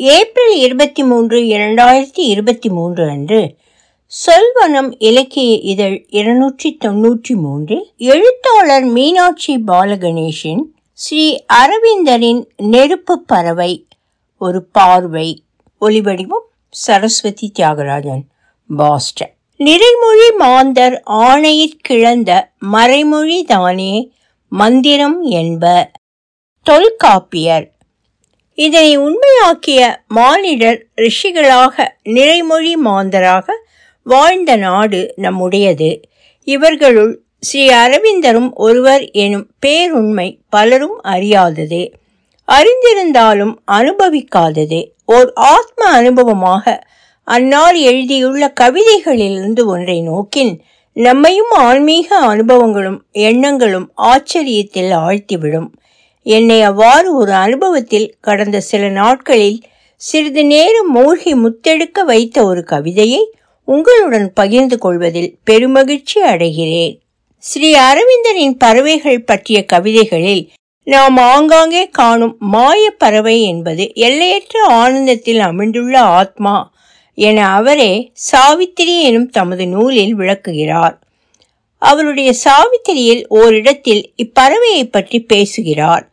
April இருபத்தி மூன்று இரண்டாயிரத்தி இருபத்தி மூன்று அன்று சொல்வனம் இலக்கிய இதழ் இருநூற்றி தொன்னூற்றி மூன்றில் எழுத்தாளர் மீனாட்சி பாலகணேஷின் ஸ்ரீ அரவிந்தரின் நெருப்பு பறவை ஒரு பார்வை. ஒலிவடிவம் சரஸ்வதி தியாகராஜன் பாஸ்டன். நிறைமொழி மாந்தர் ஆணையிற் கிழந்த மறைமொழி தானே மந்திரம் என்ப தொல்காப்பியர். இதனை உண்மையாக்கிய மானிடர் ரிஷிகளாக நிறைமொழி மாந்தராக வாழ்ந்த நாடு நம்முடையது. இவர்களுள் ஸ்ரீ அரவிந்தரும் ஒருவர் எனும் பேருண்மை பலரும் அறியாதது. அறிந்திருந்தாலும் அனுபவிக்காதது. ஓர் ஆத்ம அனுபவமாக அன்னார் எழுதியுள்ள கவிதைகளிலிருந்து ஒன்றை நோக்கின் நம்மையும் ஆன்மீக அனுபவங்களும் எண்ணங்களும் ஆச்சரியத்தில் ஆழ்த்திவிடும். என்னை அவ்வாறு ஒரு அனுபவத்தில் கடந்த சில நாட்களில் சிறிது நேரம் மூழ்கி முத்தெடுக்க வைத்த ஒரு கவிதையை உங்களுடன் பகிர்ந்து கொள்வதில் பெருமகிழ்ச்சி அடைகிறேன். ஸ்ரீ அரவிந்தனின் பறவைகள் பற்றிய கவிதைகளில் நாம் ஆங்காங்கே காணும் மாய பறவை என்பது எல்லையற்ற ஆனந்தத்தில் அமிழ்ந்துள்ள ஆத்மா என அவரே சாவித்திரி எனும் தமது நூலில் விளக்குகிறார். அவருடைய சாவித்திரியில் ஓரிடத்தில் இப்பறவையை பற்றி பேசுகிறார்.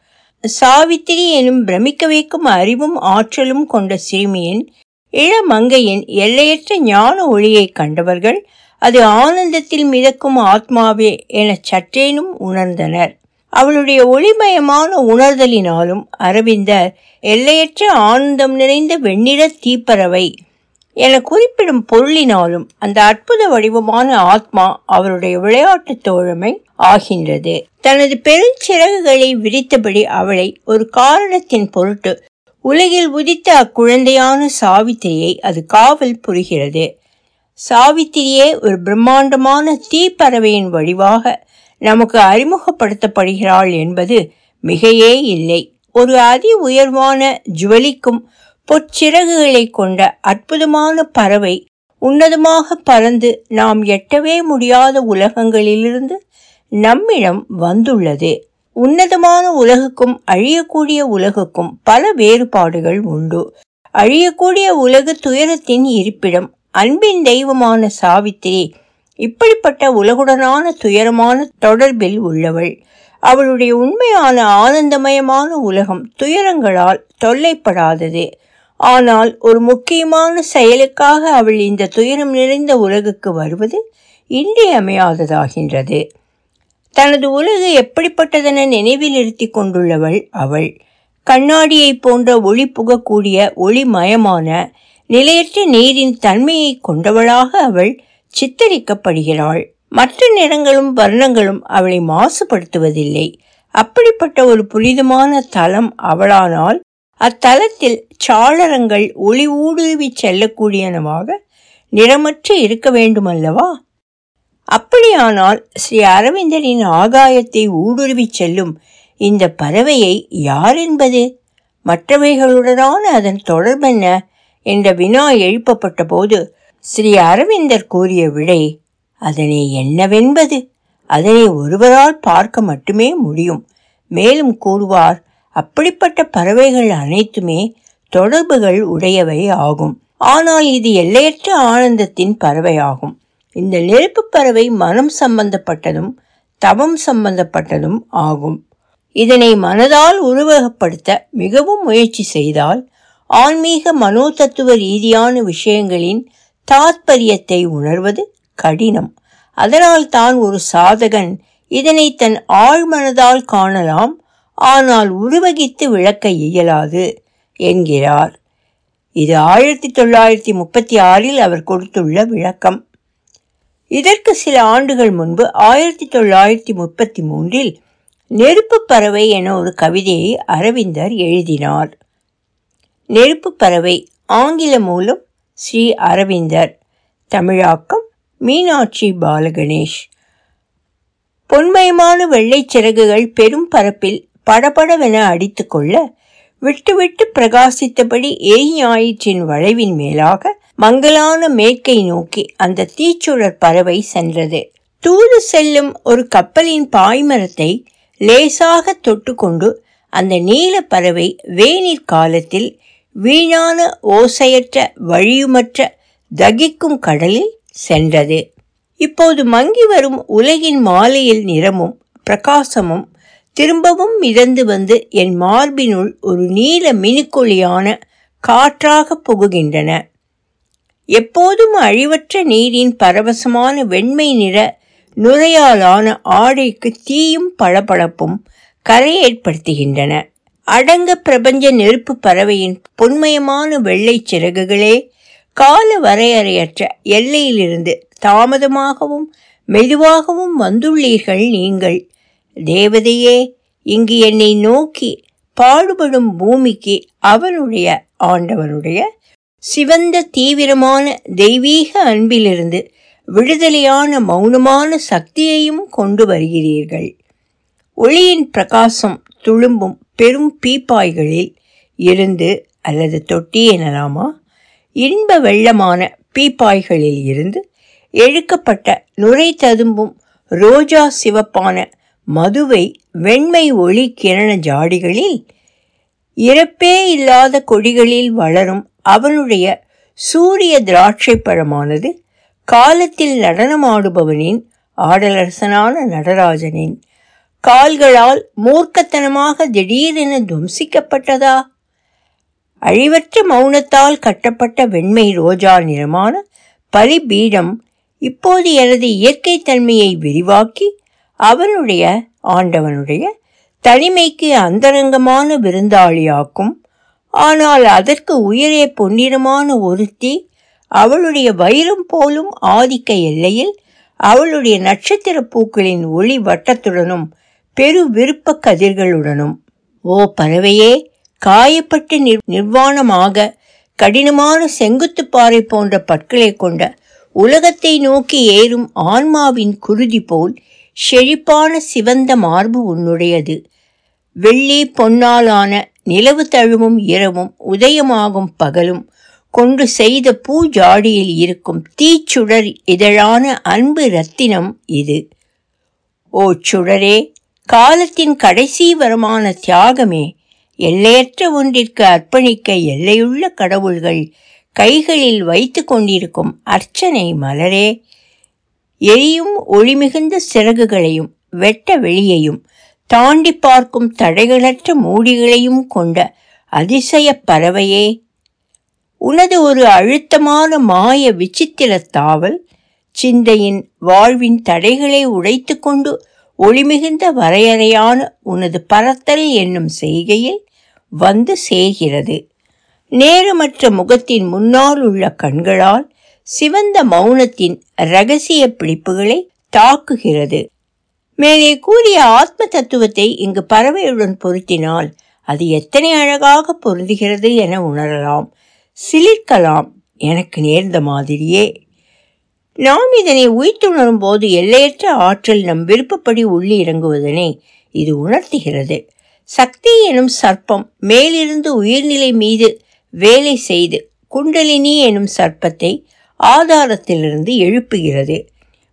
சாவித்திரி எனும் பிரமிக்க வைக்கும் அறிவும் ஆற்றலும் கொண்ட சிறுமியின் இளமங்கையின் எல்லையற்ற ஞான ஒளியை கண்டவர்கள் அது ஆனந்தத்தில் மிதக்கும் ஆத்மாவே என சற்றேனும் உணர்ந்தனர். அவளுடைய ஒளிமயமான உணர்தலினாலும் அரவிந்தர் எல்லையற்ற ஆனந்தம் நிறைந்த வெண்ணிற தீப்பறவை என குறிப்பிடும் பொருளினாலும் அந்த அற்புத வடிவமான ஆத்மா அவருடைய விளையாட்டு தோழமை ஆகின்றது. தனது பெருஞ்சிறகுகளை விரித்தபடி அவளை ஒரு காரணத்தின் பொருட்டு உலகில் உதித்த அக்குழந்தையான சாவித்திரியை அது காவல் புரிகிறது. சாவித்திரியே ஒரு பிரம்மாண்டமான தீப்பறவையின் வடிவாக நமக்கு அறிமுகப்படுத்தப்படுகிறாள் என்பது மிகையே இல்லை. ஒரு அதி உயர்வான ஜுவலிக்கும் பொற்சிறகுகளை கொண்ட அற்புதமான பறவை உன்னதமாக பறந்து நாம் எட்டவே முடியாத உலகங்களிலிருந்து நம்மிடம் வந்துள்ளது. உன்னதமான உலகுக்கும் அழியக்கூடிய உலகுக்கும் பல வேறுபாடுகள் உண்டு. அழியக்கூடிய உலகு துயரத்தின் இருப்பிடம் அன்பின் தெய்வமான சாவித்திரி இப்படிப்பட்ட உலகுடனான துயரமான தொடர்பில் உள்ளவள். அவளுடைய உண்மையான ஆனந்தமயமான உலகம் துயரங்களால் தொல்லைப்படாதது. ஆனால் ஒரு முக்கியமான செயலுக்காக அவள் இந்த துயரம் நிறைந்த உலகுக்கு வருவது இன்றியமையாததாகின்றது. தனது உலகு எப்படிப்பட்டதென நினைவில் இருத்தி கொண்டுள்ளவள் அவள். கண்ணாடியை போன்ற ஒளி புகக்கூடிய ஒளிமயமான நிலையற்ற நீரின் தன்மையை கொண்டவளாக அவள் சித்தரிக்கப்படுகிறாள். மற்ற நிறங்களும் வர்ணங்களும் அவளை மாசுபடுத்துவதில்லை. அப்படிப்பட்ட ஒரு புனிதமான தலம் அவளானால் அத்தலத்தில் சாளரங்கள் ஒளி ஊடுருவி செல்லக்கூடியனவாக நிறமற்று இருக்க வேண்டுமல்லவா? அப்படியானால் ஸ்ரீ அரவிந்தரின் ஆகாயத்தை ஊடுருவி செல்லும் இந்த பறவையை யார் என்பது? மற்றவைகளுடனான அதன் தொடர்பென்ன? என்ற வினா எழுப்பப்பட்ட போது ஸ்ரீ அரவிந்தர் கூறிய விடை அதனை என்னவென்பது? அதனை ஒருவரால் பார்க்க மட்டுமே முடியும். மேலும் கூறுவார் அப்படிப்பட்ட பறவைகள் அனைத்துமே தொடர்புகள் உடையவை ஆகும். ஆனால் இது எல்லையற்ற ஆனந்தத்தின் பறவையாகும். இந்த நெருப்பு பறவை மனம் சம்பந்தப்பட்டதும் தவம் சம்பந்தப்பட்டதும் ஆகும். இதனை மனதால் உருவகப்படுத்த மிகவும் முயற்சி செய்தால் ஆன்மீக மனோதத்துவ ரீதியான விஷயங்களின் தாத்பரியத்தை உணர்வது கடினம். அதனால் தான் ஒரு சாதகன் இதனை தன் ஆழ்மனதால் காணலாம் ஆனால் உருவகித்து விளக்க இயலாது என்கிறார். இது ஆயிரத்தி தொள்ளாயிரத்தி முப்பத்தி ஆறில் அவர் கொடுத்துள்ள விளக்கம். இதற்கு சில ஆண்டுகள் முன்பு ஆயிரத்தி தொள்ளாயிரத்தி முப்பத்தி மூன்றில் நெருப்பு பறவை என ஒரு கவிதையை அரவிந்தர் எழுதினார். நெருப்பு பறவை ஆங்கில மூலம் ஸ்ரீ அரவிந்தர் தமிழாக்கம் மீனாட்சி பாலகணேஷ். பொன்மயமான வெள்ளை சிறகுகள் பெரும் பரப்பில் படபடவென அடித்துக்கொள்ள விட்டு பிரகாசித்தபடி ஏயாயிற்றின் வளைவின் மேலாக மங்கலான மேற்கை நோக்கி அந்த தீச்சுழற் பறவை சென்றது. தூது செல்லும் ஒரு கப்பலின் பாய்மரத்தை லேசாக தொட்டுக்கொண்டு அந்த நீல பறவை வேநீர் காலத்தில் வீணான ஓசையற்ற வழியுமற்ற தகிக்கும் கடலில் சென்றது. இப்போது மங்கி வரும் உலகின் மாலையில் நிறமும் பிரகாசமும் திரும்பவும் மிதந்து வந்து என் மார்பினுள் ஒரு நீல மினுக்கொழியான காற்றாக புகுகின்றன. எப்போதும் அழிவற்ற நீரின் பரவசமான வெண்மை நிற நுரையாலான ஆடைக்கு தீயும் பளபளப்பும் கரை ஏற்படுத்துகின்றன. அடங்க பிரபஞ்ச நெருப்பு பறவையின் பொன்மயமான வெள்ளை சிறகுகளே கால வரையறையற்ற எல்லையிலிருந்து தாமதமாகவும் மெதுவாகவும் வந்துள்ளீர்கள் நீங்கள். தேவதையே இங்கு என்னை நோக்கி பாடுபடும் பூமிக்கு அவனுடைய ஆண்டவனுடைய சிவந்த தீவிரமான தெய்வீக அன்பிலிருந்து விடுதலையான மௌனமான சக்தியையும் கொண்டு வருகிறீர்கள். ஒளியின் பிரகாசம் துளும்பும் பெரும் பீப்பாய்களில் இருந்து அல்லது தொட்டி எனலாமா? இன்ப வெள்ளமான பீப்பாய்களில் இருந்து எழுக்கப்பட்ட நுரை ததும்பும் ரோஜா சிவப்பான மதுவை வெண்மை ஒளி கிரண ஜாடிகளில் இறப்பே இல்லாத கொடிகளில் வளரும் அவனுடைய சூரிய திராட்சை பழமானது காலத்தில் நடனமாடுபவனின் ஆடலரசனான நடராஜனின் கால்களால் மூர்க்கத்தனமாக திடீரென துவம்சிக்கப்பட்டதா? அழிவற்ற மௌனத்தால் கட்டப்பட்ட வெண்மை ரோஜா நிறமான பலிபீடம் இப்போது எனது இயற்கை தன்மையை விரிவாக்கி அவனுடைய ஆண்டவனுடைய தனிமைக்கு அந்தரங்கமான விருந்தாளியாக்கும். ஆனால் அதற்கு உயரே பொன்னிறமான ஒருத்தி அவளுடைய வைரம் போலும் ஆதிக்க எல்லையில் அவளுடைய நட்சத்திர பூக்களின் ஒளி வட்டத்துடனும் பெரு விருப்ப கதிர்களுடனும். ஓ பறவையே காயப்பட்டு நிர் நிர்வாணமாக கடினமான செங்குத்துப்பாறை போன்ற பற்களை கொண்ட உலகத்தை நோக்கி ஏறும் ஆன்மாவின் குருதி போல் செழிப்பான சிவந்த மார்பு உன்னுடையது. வெள்ளி பொன்னாலான நிலவு தழுவும் இரவும் உதயமாகும் பகலும் கொண்டு செய்த பூஜாடியில் இருக்கும் தீச்சுடர் இதழான அன்பு ரத்தினம் இது. ஓ சுடரே காலத்தின் கடைசி வரமான தியாகமே. எல்லையற்ற ஒன்றிற்கு அர்ப்பணிக்க எல்லையுள்ள கடவுள்கள் கைகளில் வைத்து கொண்டிருக்கும் அர்ச்சனை மலரே. எரியும் ஒளிமிகுந்த சிறகுகளையும் வெட்ட வெளியையும் தாண்டி பார்க்கும் தடைகளற்ற மூடிகளையும் கொண்ட அதிசய பறவையே. உனது ஒரு அழுத்தமான மாய விசித்திர தாவல் சிந்தையின் வாழ்வின் தடைகளை உடைத்து கொண்டு ஒளிமிகுந்த வரையறையான உனது பறத்தல் என்னும் செய்கையில் வந்து சேர்கிறது. நேரமற்ற முகத்தின் முன்னால் உள்ள கண்களால் சிவந்த மௌனத்தின் ரகசிய பிடிப்புகளை தாக்குகிறது. மேலே கூறிய ஆத்ம தத்துவத்தை இங்கு பறவையுடன் பொருத்தினால் அது எத்தனை அழகாக பொருந்துகிறது என உணரலாம். சிலிர்க்கலாம் எனக்கு நேர்ந்த மாதிரியே. நாம் இதனை உயிர்த்துணரும் போது எல்லையற்ற ஆற்றல் நம் விருப்பப்படி உள்ளி இறங்குவதனை இது உணர்த்துகிறது. சக்தி எனும் சர்ப்பம் மேலிருந்து உயிர்நிலை மீது வேலை செய்து குண்டலினி எனும் சர்ப்பத்தை ஆதாரத்திலிருந்து எழுப்புகிறது.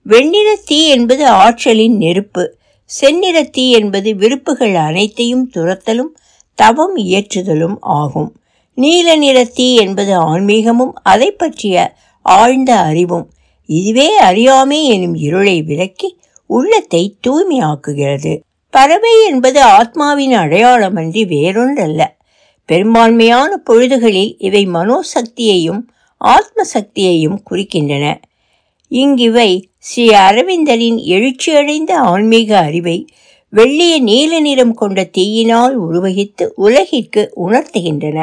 வெண்ணிற தீ என்பது ஆற்றலின் நெருப்பு. செந்நிற தீ என்பது விருப்புகள் அனைத்தையும் துரத்தலும் தவம் இயற்றுதலும் ஆகும். நீல நிற தீ என்பது ஆன்மீகமும் அதை பற்றிய ஆழ்ந்த அறிவும். இதுவே அறியாமை எனும் இருளை விலக்கி உள்ளத்தை தூய்மையாக்குகிறது. பறவை என்பது ஆத்மாவின் அடையாளமன்றி வேறொன்றல்ல. பெரும்பான்மையான பொழுதுகளில் இவை மனோசக்தியையும் ஆத்ம சக்தியையும் குறிக்கின்றன. இங்கிவை ஸ்ரீ அரவிந்தரின் எழுச்சியடைந்த ஆன்மீக அறிவை வெள்ளிய நீல நிறம் கொண்ட தீயினால் உருவகித்து உலகிற்கு உணர்த்துகின்றன.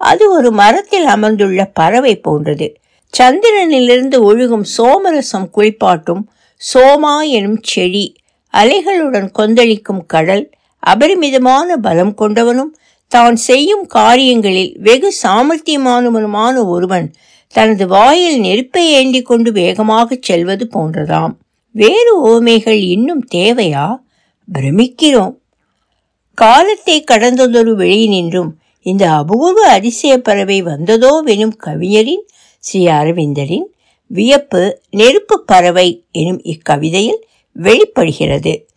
அது ஒரு மரத்தில் அமர்ந்துள்ள பறவை போன்றது. சந்திரனிலிருந்து ஒழுகும் சோமரசம் குளிப்பாட்டும் சோமா எனும் செடி அலைகளுடன் கொந்தளிக்கும் கடல் அபரிமிதமான பலம் கொண்டவனும் தான் செய்யும் காரியங்களில் வெகு சாமர்த்தியமானவனுமான ஒருவன் தனது வாயில் நெருப்பை ஏந்தி கொண்டு வேகமாகச் செல்வது போன்றதாம். வேறு ஓமைகள் இன்னும் தேவையா? பிரமிக்கிறோம். காலத்தை கடந்ததொரு வெளியினின்றும் இந்த அபூர்வ அதிசய பறவை வந்ததோ வெனும் கவிஞரின் ஸ்ரீ அரவிந்தரின் வியப்பு நெருப்பு பறவை எனும் இக்கவிதையில் வெளிப்படுகிறது.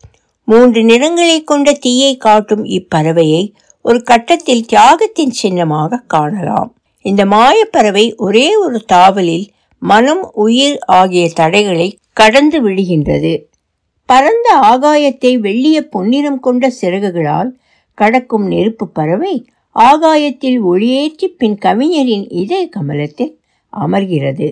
மூன்று நிறங்களை கொண்ட தீயை காட்டும் இப்பறவையை ஒரு கட்டத்தில் தியாகத்தின் சின்னமாக காணலாம். இந்த மாயப்பறவை ஒரே ஒரு தாவலில் மனம் உயிர் ஆகிய தடைகளை கடந்து விடுகின்றது. பரந்த ஆகாயத்தை வெள்ளிய பொன்னிறம் கொண்ட சிறகுகளால் கடக்கும் நெருப்பு பறவை ஆகாயத்தில் ஒளியேற்றி பின் கவிஞரின் இதய கமலத்தில் அமர்கிறது.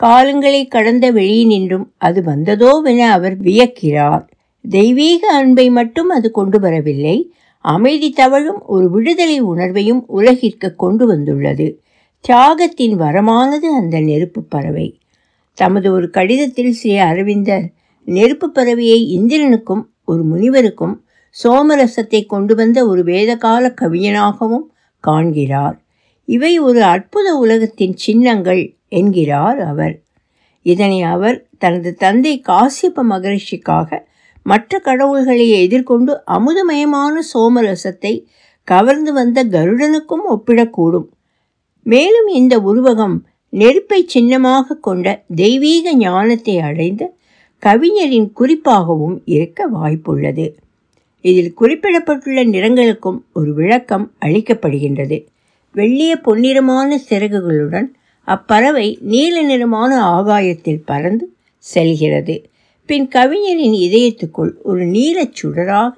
காலங்களை கடந்த வெளியினின்றும் அது வந்ததோவென அவர் வியக்கிறார். தெய்வீக அன்பை மட்டும் அது கொண்டு வரவில்லை அமைதி தவழும் ஒரு விடுதலை உணர்வையும் உலகிற்கு கொண்டு வந்துள்ளது. தியாகத்தின் வரமானது அந்த நெருப்பு பறவை. தமது ஒரு கடிதத்தில் ஸ்ரீ அரவிந்தர் நெருப்பு பறவையை இந்திரனுக்கும் ஒரு முனிவருக்கும் சோமரசத்தை கொண்டு வந்த ஒரு வேதகால கவிஞனாகவும் காண்கிறார். இவை ஒரு அற்புத உலகத்தின் சின்னங்கள் என்கிறார் அவர். இதனை அவர் தனது தந்தை காசிப்ப மகரிஷிக்காக மற்ற கடவுள்களை எதிர்கொண்டு அமுதமயமான சோமரசத்தை கவர்ந்து வந்த கருடனுக்கும் ஒப்பிடக்கூடும். மேலும் இந்த உருவகம் நெருப்பை சின்னமாக கொண்ட தெய்வீக ஞானத்தை அடைந்த கவிஞரின் குறிப்பாகவும் இருக்க வாய்ப்புள்ளது. இதில் குறிப்பிடப்பட்டுள்ள நிறங்களுக்கும் ஒரு விளக்கம் அளிக்கப்படுகின்றது. வெள்ளிய பொன்னிறமான சிறகுகளுடன் அப்பறவை நீல நிறமான ஆகாயத்தில் பறந்து செல்கிறது. பின் கவிஞரின் இதயத்துக்குள் ஒரு நீலச் சுடராக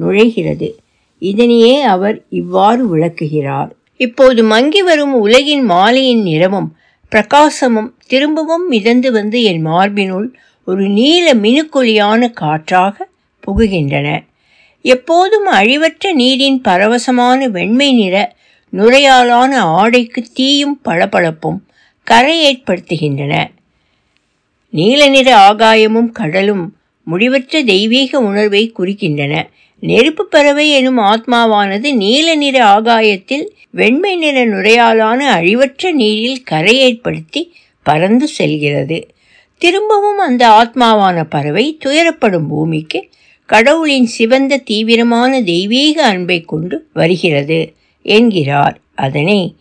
நுழைகிறது. இதனையே அவர் இவ்வாறு விளக்குகிறார். இப்போது மங்கி வரும் உலகின் மாலையின் நிறமும் பிரகாசமும் திரும்பவும் மிதந்து வந்து என் மார்பினுள் ஒரு நீல மினுக்குழியான காற்றாக புகுகின்றன. எப்போதும் அழிவற்ற நீரின் பரவசமான வெண்மை நிற நுரையாலான ஆடைக்கு தீயும் பளபளப்பும் கரை ஏற்படுத்துகின்றன. நீல நிற ஆகாயமும் கடலும் முடிவற்ற தெய்வீக உணர்வை குறிக்கின்றன. நெருப்பு பறவை எனும் ஆத்மாவானது நீல நிற ஆகாயத்தில் வெண்மை நிற நுரையாலான அழிவற்ற நீரில் கரை ஏற்படுத்தி பறந்து செல்கிறது. திரும்பவும் அந்த ஆத்மாவான பறவை துயரப்படும் பூமிக்கு கடவுளின் சிவந்த தீவிரமான தெய்வீக அன்பை கொண்டு வருகிறது என்கிறார். அதனை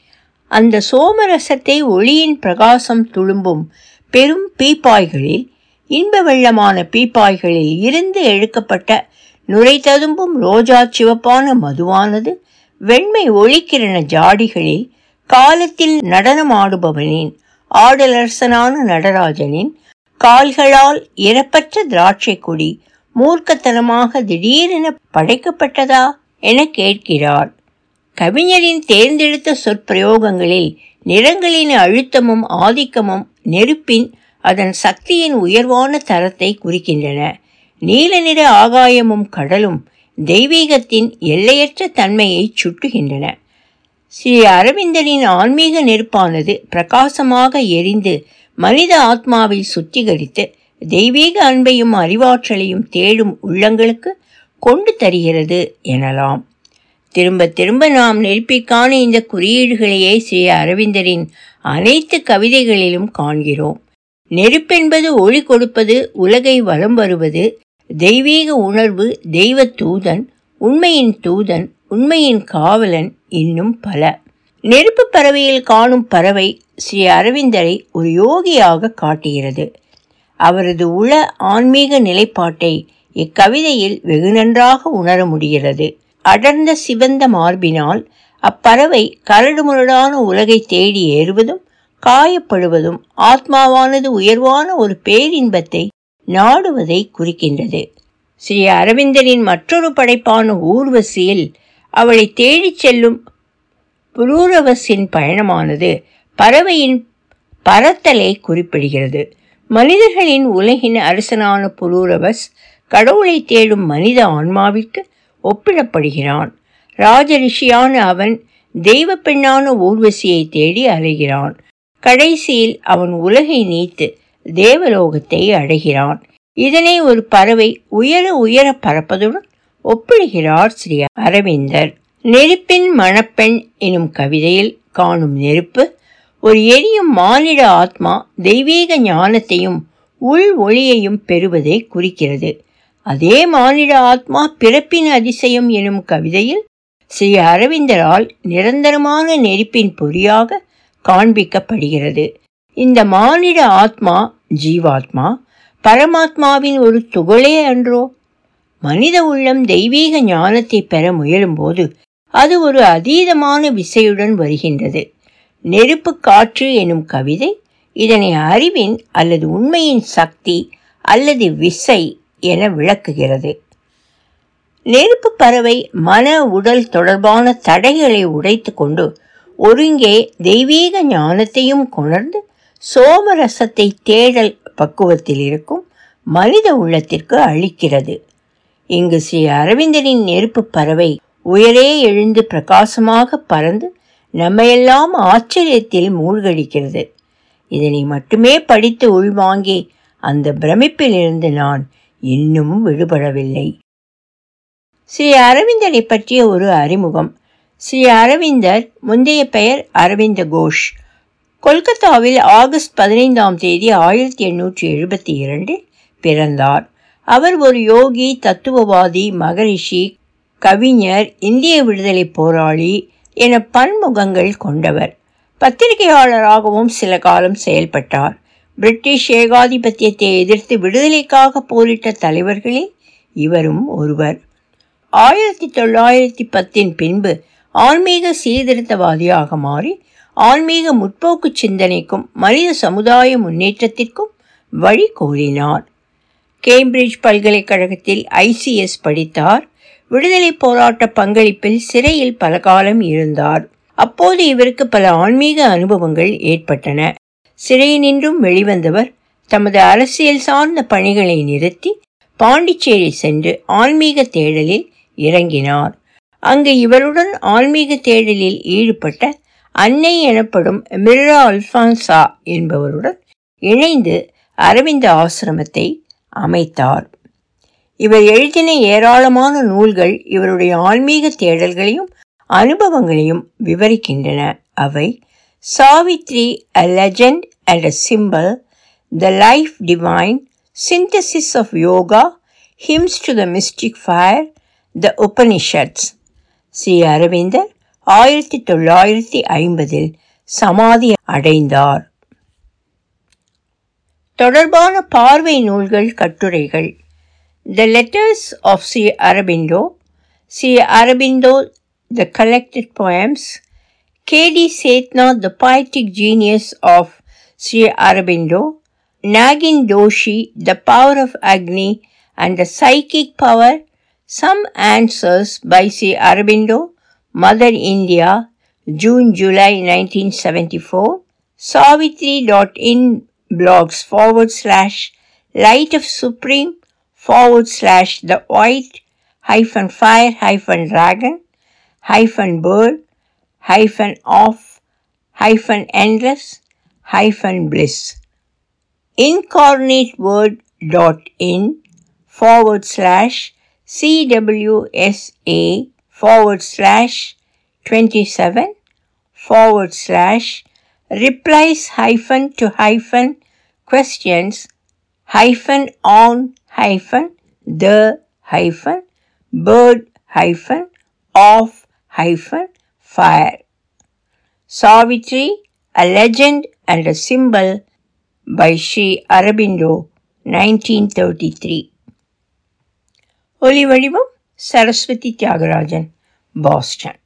அந்த சோமரசத்தை ஒளியின் பிரகாசம் துளும்பும் பெரும் பீப்பாய்களில் இன்ப வெள்ளமான பீப்பாய்களில் இருந்து எழுக்கப்பட்ட நுரை ததும்பும் ரோஜா சிவப்பான மதுவானது வெண்மை ஒளிக்கிரண ஜாடிகளில் காலத்தில் நடனமாடுபவனின் ஆடலரசனான நடராஜனின் கால்களால் இறப்பற்ற திராட்சை கொடி மூர்க்கத்தனமாக திடீரென படைக்கப்பட்டதா என கேட்கிறார். கவிஞரின் தேர்ந்தெடுத்த சொற்பிரயோகங்களில் நிறங்களின் அழுத்தமும் ஆதிக்கமும் நெருப்பின் அதன் சக்தியின் உயர்வான தரத்தை குறிக்கின்றன. நீல நிற ஆகாயமும் கடலும் தெய்வீகத்தின் எல்லையற்ற தன்மையை சுட்டுகின்றன. ஸ்ரீ அரவிந்தரின் ஆன்மீக நெருப்பானது பிரகாசமாக எரிந்து மனித ஆத்மாவில் சுத்திகரித்து தெய்வீக அன்பையும் அறிவாற்றலையும் தேடும் உள்ளங்களுக்கு கொண்டு தருகிறது எனலாம். திரும்ப திரும்ப நாம் நெருப்பிக்கான இந்த குறியீடுகளையே ஸ்ரீ அரவிந்தரின் அனைத்து கவிதைகளிலும் காண்கிறோம். நெருப்பென்பது ஒளி கொடுப்பது உலகை வலம் வருவது தெய்வீக உணர்வு தெய்வ தூதன் உண்மையின் தூதன் உண்மையின் காவலன் இன்னும் பல. நெருப்பு பறவையில் காணும் பறவை ஸ்ரீ அரவிந்தரை ஒரு யோகியாக காட்டுகிறது. அவரது உள ஆன்மீக நிலைப்பாட்டை இக்கவிதையில் வெகு நன்றாக உணர முடிகிறது. அடர்ந்த சிவந்த மார்பினால் அப்பறவை கரடுமுரடான உலகை தேடி ஏறுவதும் காயப்படுவதும் ஆத்மாவானது உயர்வான ஒரு பேரின்பத்தை நாடுவதை குறிக்கின்றது. ஸ்ரீ அரவிந்தரின் மற்றொரு படைப்பான ஊர்வசியில் அவளை தேடிச் செல்லும் புரூரவசின் பயணமானது பறவையின் பறத்தலை குறிப்பிடுகிறது. மனிதர்களின் உலகின் அரசனான புரூரவஸ் கடவுளை தேடும் மனித ஆன்மாவிற்கு ஒப்பிடப்படுகிறான். ராஜரிஷியான அவன் தெய்வ பெண்ணான ஊர்வசியை தேடி அலைகிறான். கடைசியில் அவன் உலகை நீத்து தேவலோகத்தை அடைகிறான். இதனை ஒரு பறவை உயர உயர பறப்பதுடன் ஒப்பிடுகிறார் ஸ்ரீ அரவிந்தர். நெருப்பின் மணப்பெண் எனும் கவிதையில் காணும் நெருப்பு ஒரு எரியும் மானிட ஆத்மா தெய்வீக ஞானத்தையும் உள் ஒளியையும் பெறுவதை குறிக்கிறது. அதே மானிட ஆத்மா பிறப்பின் அதிசயம் எனும் கவிதையில் ஸ்ரீ அரவிந்தரால் நிரந்தரமான நெருப்பின் பொறியாக காண்பிக்கப்படுகிறது. இந்த மானிட ஆத்மா ஜீவாத்மா பரமாத்மாவின் ஒரு துகளே அன்றோ? மனித உள்ளம் தெய்வீக ஞானத்தை பெற முயலும்போது அது ஒரு அதீதமான விசையுடன் வருகின்றது. நெருப்பு காற்று எனும் கவிதை இதனை அறிவின் அல்லது உண்மையின் சக்தி அல்லது விசை என விளக்குகிறது. நெருப்பு பறவை மன உடல் தொடர்பான தடைகளை உடைத்து கொண்டு ஒருங்கே தெய்வீக ஞானத்தையும் கொணர்ந்து சோமரசத்தை தேடல் பக்குவத்தில் இருக்கும் மனித உள்ளத்திற்கு அளிக்கிறது. இங்கு ஸ்ரீ அரவிந்தனின் நெருப்பு பறவை உயரே எழுந்து பிரகாசமாக பறந்து நம்மையெல்லாம் ஆச்சரியத்தில் மூழ்கடிக்கிறது. இதனை மட்டுமே படித்து உள்வாங்கி அந்த பிரமிப்பிலிருந்து நான் இன்னும் விடுபடவில்லை. ஸ்ரீ அரவிந்தனை பற்றிய ஒரு அறிமுகம். ஸ்ரீ அரவிந்தர் முந்தைய பெயர் அரவிந்த கோஷ். கொல்கத்தாவில் ஆகஸ்ட் பதினைந்தாம் தேதி ஆயிரத்தி எண்ணூற்றி எழுபத்தி இரண்டில் பிறந்தார். அவர் ஒரு யோகி தத்துவவாதி மகரிஷி கவிஞர் இந்திய விடுதலை போராளி என பன்முகங்கள் கொண்டவர். பத்திரிகையாளராகவும் சில காலம் செயல்பட்டார். பிரிட்டிஷ் ஏகாதிபத்தியத்தை எதிர்த்து விடுதலைக்காக போரிட்ட தலைவர்களில் இவரும் ஒருவர். ஆயிரத்தி தொள்ளாயிரத்தி பத்தின் பின்பு ஆன்மீக சீர்திருத்தவாதியாக மாறி ஆன்மீக முற்போக்கு சிந்தனைக்கும் மனித சமுதாய முன்னேற்றத்திற்கும் வழி கோரினார். கேம்பிரிட்ஜ் பல்கலைக்கழகத்தில் ஐசிஎஸ் படித்தார். விடுதலை போராட்ட பங்களிப்பில் சிறையில் பல காலம் இருந்தார். அப்போது இவருக்கு பல ஆன்மீக அனுபவங்கள் ஏற்பட்டன. சிறையினின்றும் வெளிவந்தவர் தமது அரசியல் சார்ந்த பணிகளை நிறுத்தி பாண்டிச்சேரி சென்று ஆன்மீக தேடலில் இறங்கினார். அங்கு இவருடன் ஆன்மீக தேடலில் ஈடுபட்ட அன்னை எனப்படும் மிர்ரா அல்பான்சா என்பவருடன் இணைந்து அரவிந்த ஆசிரமத்தை அமைத்தார். இவர் எழுதின ஏராளமான நூல்கள் இவருடைய ஆன்மீக தேடல்களையும் அனுபவங்களையும் விவரிக்கின்றன. அவை Savitri a legend and a symbol the life divine synthesis of yoga hymns to the mystic fire the Upanishads Sri அரவிந்தர் ஆயிரத்தி தொள்ளாயிரத்தி ஐம்பதில் சமாதி அடைந்தார் தொடர்பான பார்வை நூல்கள் கட்டுரைகள் the letters of Sri Aurobindo Sri Aurobindo the collected poems K.D. Setna, the poetic genius of Sri Aurobindo, Nagin Doshi, the power of Agni and the psychic power, some answers by Sri Aurobindo, Mother India, June July 1974, savitri.in blogs forward slash light of supreme forward slash the white hyphen fire hyphen dragon hyphen Bull hyphen off hyphen endless hyphen bliss. Incarnateword dot in forward slash cwsa forward slash 27 forward slash replies hyphen to hyphen questions hyphen on hyphen the hyphen bird hyphen off hyphen fire. Savitri, a legend and a symbol by Sri Aurobindo, 1933. ஒலி வடிவம் Saraswati Thiagarajan Boston